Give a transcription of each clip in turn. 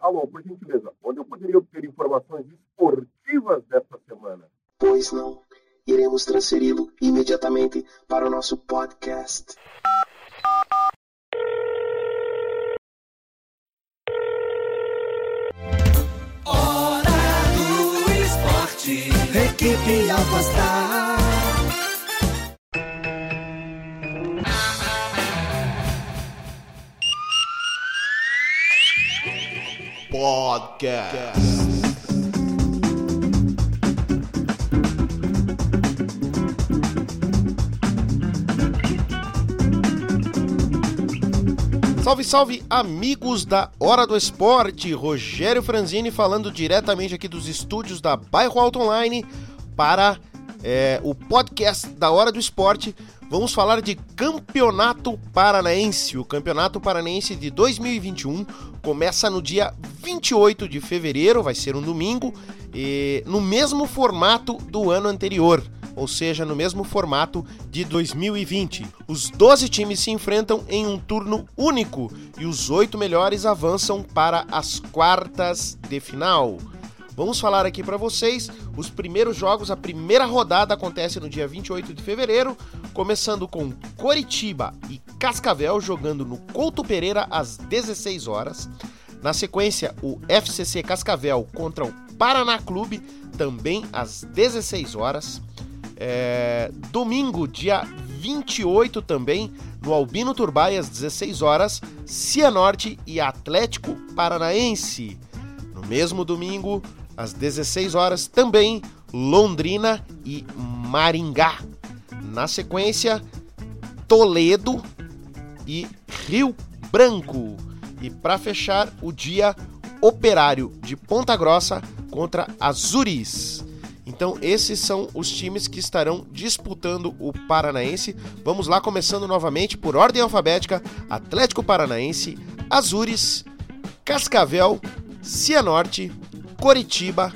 Futebol, por gentileza, onde eu poderia obter informações esportivas desta semana? Pois não. Iremos transferi-lo imediatamente para o nosso podcast. Hora do esporte. Equipe Alpastar. Podcast. Salve, salve, amigos da Hora do Esporte! Rogério Franzini falando diretamente aqui dos estúdios da Bairro Alto Online para é, o podcast da Hora do Esporte. Vamos falar de Campeonato Paranaense. O Campeonato Paranaense de 2021 começa no dia 28 de fevereiro, vai ser um domingo, e no mesmo formato do ano anterior ou seja, no mesmo formato de 2020. Os 12 times se enfrentam em um turno único e os oito melhores avançam para as quartas de final. Vamos falar aqui para vocês os primeiros jogos. A primeira rodada acontece no dia 28 de fevereiro, começando com Coritiba e Cascavel jogando no Couto Pereira às 16 horas. Na sequência, o FCC Cascavel contra o Paraná Clube, também às 16 horas. É, domingo, dia 28 também, no Albino Turbai, às 16 horas, Cianorte e Atlético Paranaense. No mesmo domingo, às 16 horas, também Londrina e Maringá. Na sequência, Toledo e Rio Branco. E para fechar, o dia Operário de Ponta Grossa contra Azuris. Então, esses são os times que estarão disputando o Paranaense. Vamos lá, começando novamente por ordem alfabética: Atlético Paranaense, Azures, Cascavel, Cianorte, Coritiba,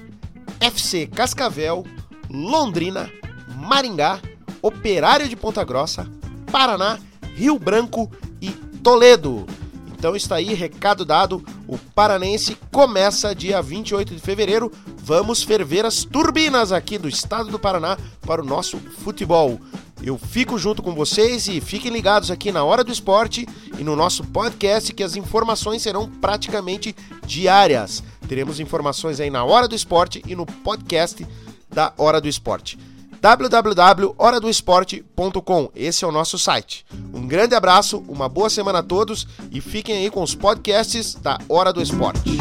FC Cascavel, Londrina, Maringá, Operário de Ponta Grossa, Paraná, Rio Branco e Toledo. Então está aí, recado dado. O Paranense começa dia 28 de fevereiro. Vamos ferver as turbinas aqui do estado do Paraná para o nosso futebol. Eu fico junto com vocês e fiquem ligados aqui na Hora do Esporte e no nosso podcast que as informações serão praticamente diárias. Teremos informações aí na Hora do Esporte e no podcast da Hora do Esporte www.horadoesporte.com. Esse é o nosso site. Um grande abraço, uma boa semana a todos e fiquem aí com os podcasts da Hora do Esporte.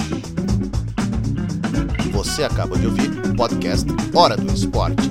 Você acaba de ouvir o podcast Hora do Esporte.